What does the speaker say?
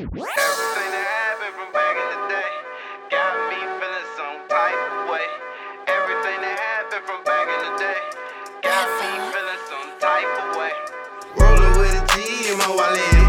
Everything that happened from back in the day got me feeling some type of way. Everything that happened from back in the day got me feeling some type of way. Rolling with a G in my wallet.